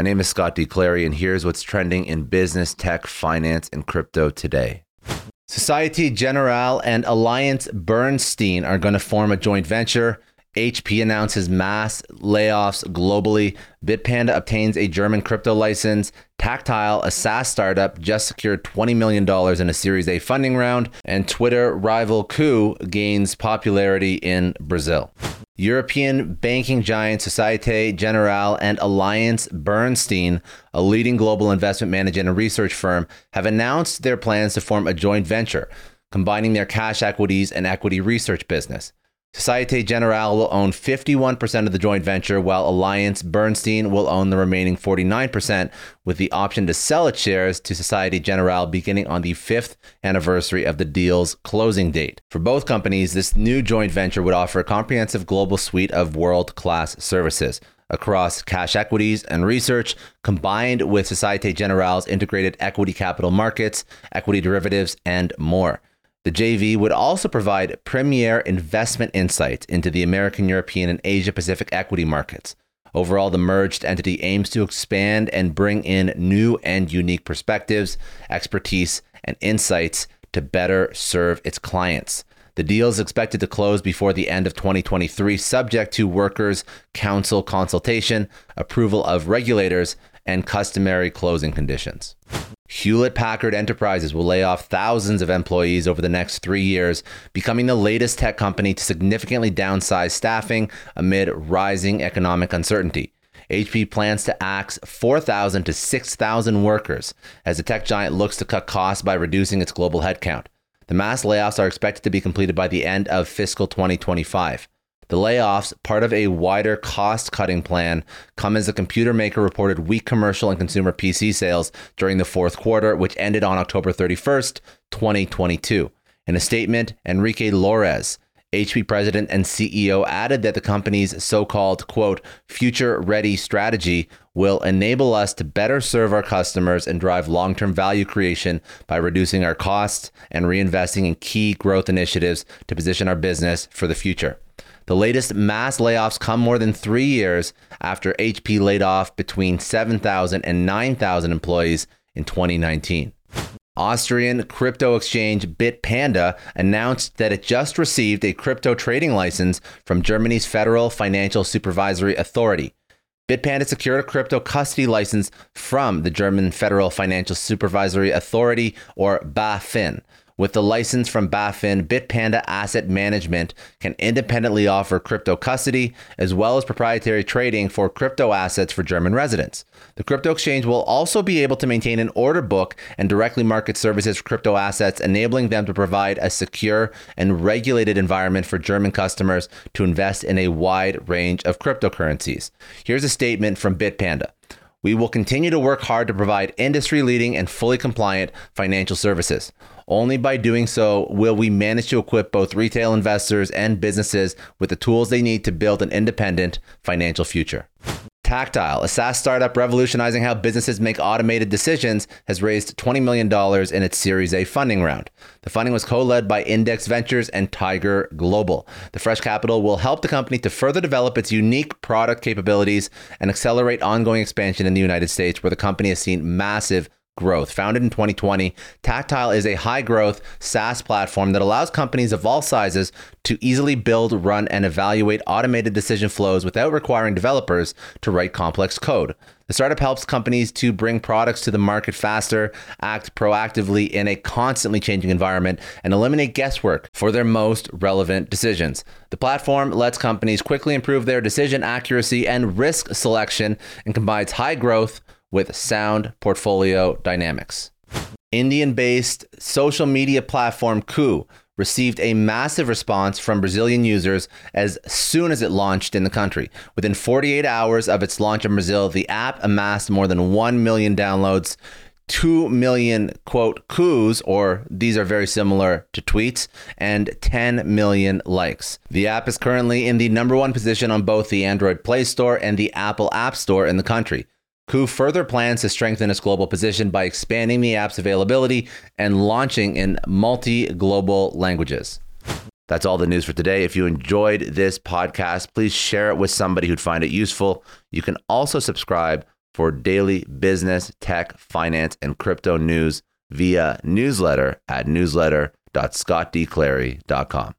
My name is Scott D. Clary, and here's what's trending in business, tech, finance, and crypto today. Societe Generale and Alliance Bernstein are going to form a joint venture. HP announces mass layoffs globally. Bitpanda obtains a German crypto license. Taktile, a SaaS startup, just secured $20 million in a Series A funding round. And Twitter rival Koo gains popularity in Brazil. European banking giant Societe Generale and Alliance Bernstein, a leading global investment management and research firm, have announced their plans to form a joint venture, combining their cash equities and equity research business. Societe Generale will own 51% of the joint venture, while Alliance Bernstein will own the remaining 49%, with the option to sell its shares to Societe Generale beginning on the fifth anniversary of the deal's closing date. For both companies, this new joint venture would offer a comprehensive global suite of world class services across cash equities and research, combined with Societe Generale's integrated equity capital markets, equity derivatives, and more. The JV would also provide premier investment insights into the American, European, and Asia Pacific equity markets. Overall, the merged entity aims to expand and bring in new and unique perspectives, expertise, and insights to better serve its clients. The deal is expected to close before the end of 2023, subject to workers' council consultation, approval of regulators, and customary closing conditions. Hewlett Packard Enterprises will lay off thousands of employees over the next three years, becoming the latest tech company to significantly downsize staffing amid rising economic uncertainty. HP plans to axe 4,000 to 6,000 workers as the tech giant looks to cut costs by reducing its global headcount. The mass layoffs are expected to be completed by the end of fiscal 2025. The layoffs, part of a wider cost cutting plan, come as the computer maker reported weak commercial and consumer PC sales during the fourth quarter, which ended on October 31st, 2022. In a statement, Enrique Lores, HP president and CEO added that the company's so called, quote, future ready strategy will enable us to better serve our customers and drive long term value creation by reducing our costs and reinvesting in key growth initiatives to position our business for the future. The latest mass layoffs come more than three years after HP laid off between 7,000 and 9,000 employees in 2019. Austrian crypto exchange Bitpanda announced that it just received a crypto trading license from Germany's Federal Financial Supervisory Authority. Bitpanda secured a crypto custody license from the German Federal Financial Supervisory Authority, or BaFin. With the license from BaFin, Bitpanda Asset Management can independently offer crypto custody as well as proprietary trading for crypto assets for German residents. The crypto exchange will also be able to maintain an order book and directly market services for crypto assets, enabling them to provide a secure and regulated environment for German customers to invest in a wide range of cryptocurrencies. Here's a statement from Bitpanda. We will continue to work hard to provide industry leading and fully compliant financial services. Only by doing so will we manage to equip both retail investors and businesses with the tools they need to build an independent financial future. Taktile, a SaaS startup revolutionizing how businesses make automated decisions, has raised $20 million in its Series A funding round. The funding was co led by Index Ventures and Tiger Global. The fresh capital will help the company to further develop its unique product capabilities and accelerate ongoing expansion in the United States, where the company has seen massive growth. Founded in 2020, Taktile is a high growth SaaS platform that allows companies of all sizes to easily build, run, and evaluate automated decision flows without requiring developers to write complex code. The startup helps companies to bring products to the market faster, act proactively in a constantly changing environment, and eliminate guesswork for their most relevant decisions. The platform lets companies quickly improve their decision accuracy and risk selection and combines high growth with sound portfolio dynamics. Indian based social media platform Koo received a massive response from Brazilian users as soon as it launched in the country. Within 48 hours of its launch in Brazil, the app amassed more than 1 million downloads. 2 million quote coups, or these are very similar to tweets, and 10 million likes. The app is currently in the number one position on both the Android Play Store and the Apple App Store in the country. Koo further plans to strengthen its global position by expanding the app's availability and launching in multi global languages. That's all the news for today. If you enjoyed this podcast, please share it with somebody who'd find it useful. You can also subscribe for daily business, tech, finance, and crypto news via newsletter at newsletter.scottdclary.com.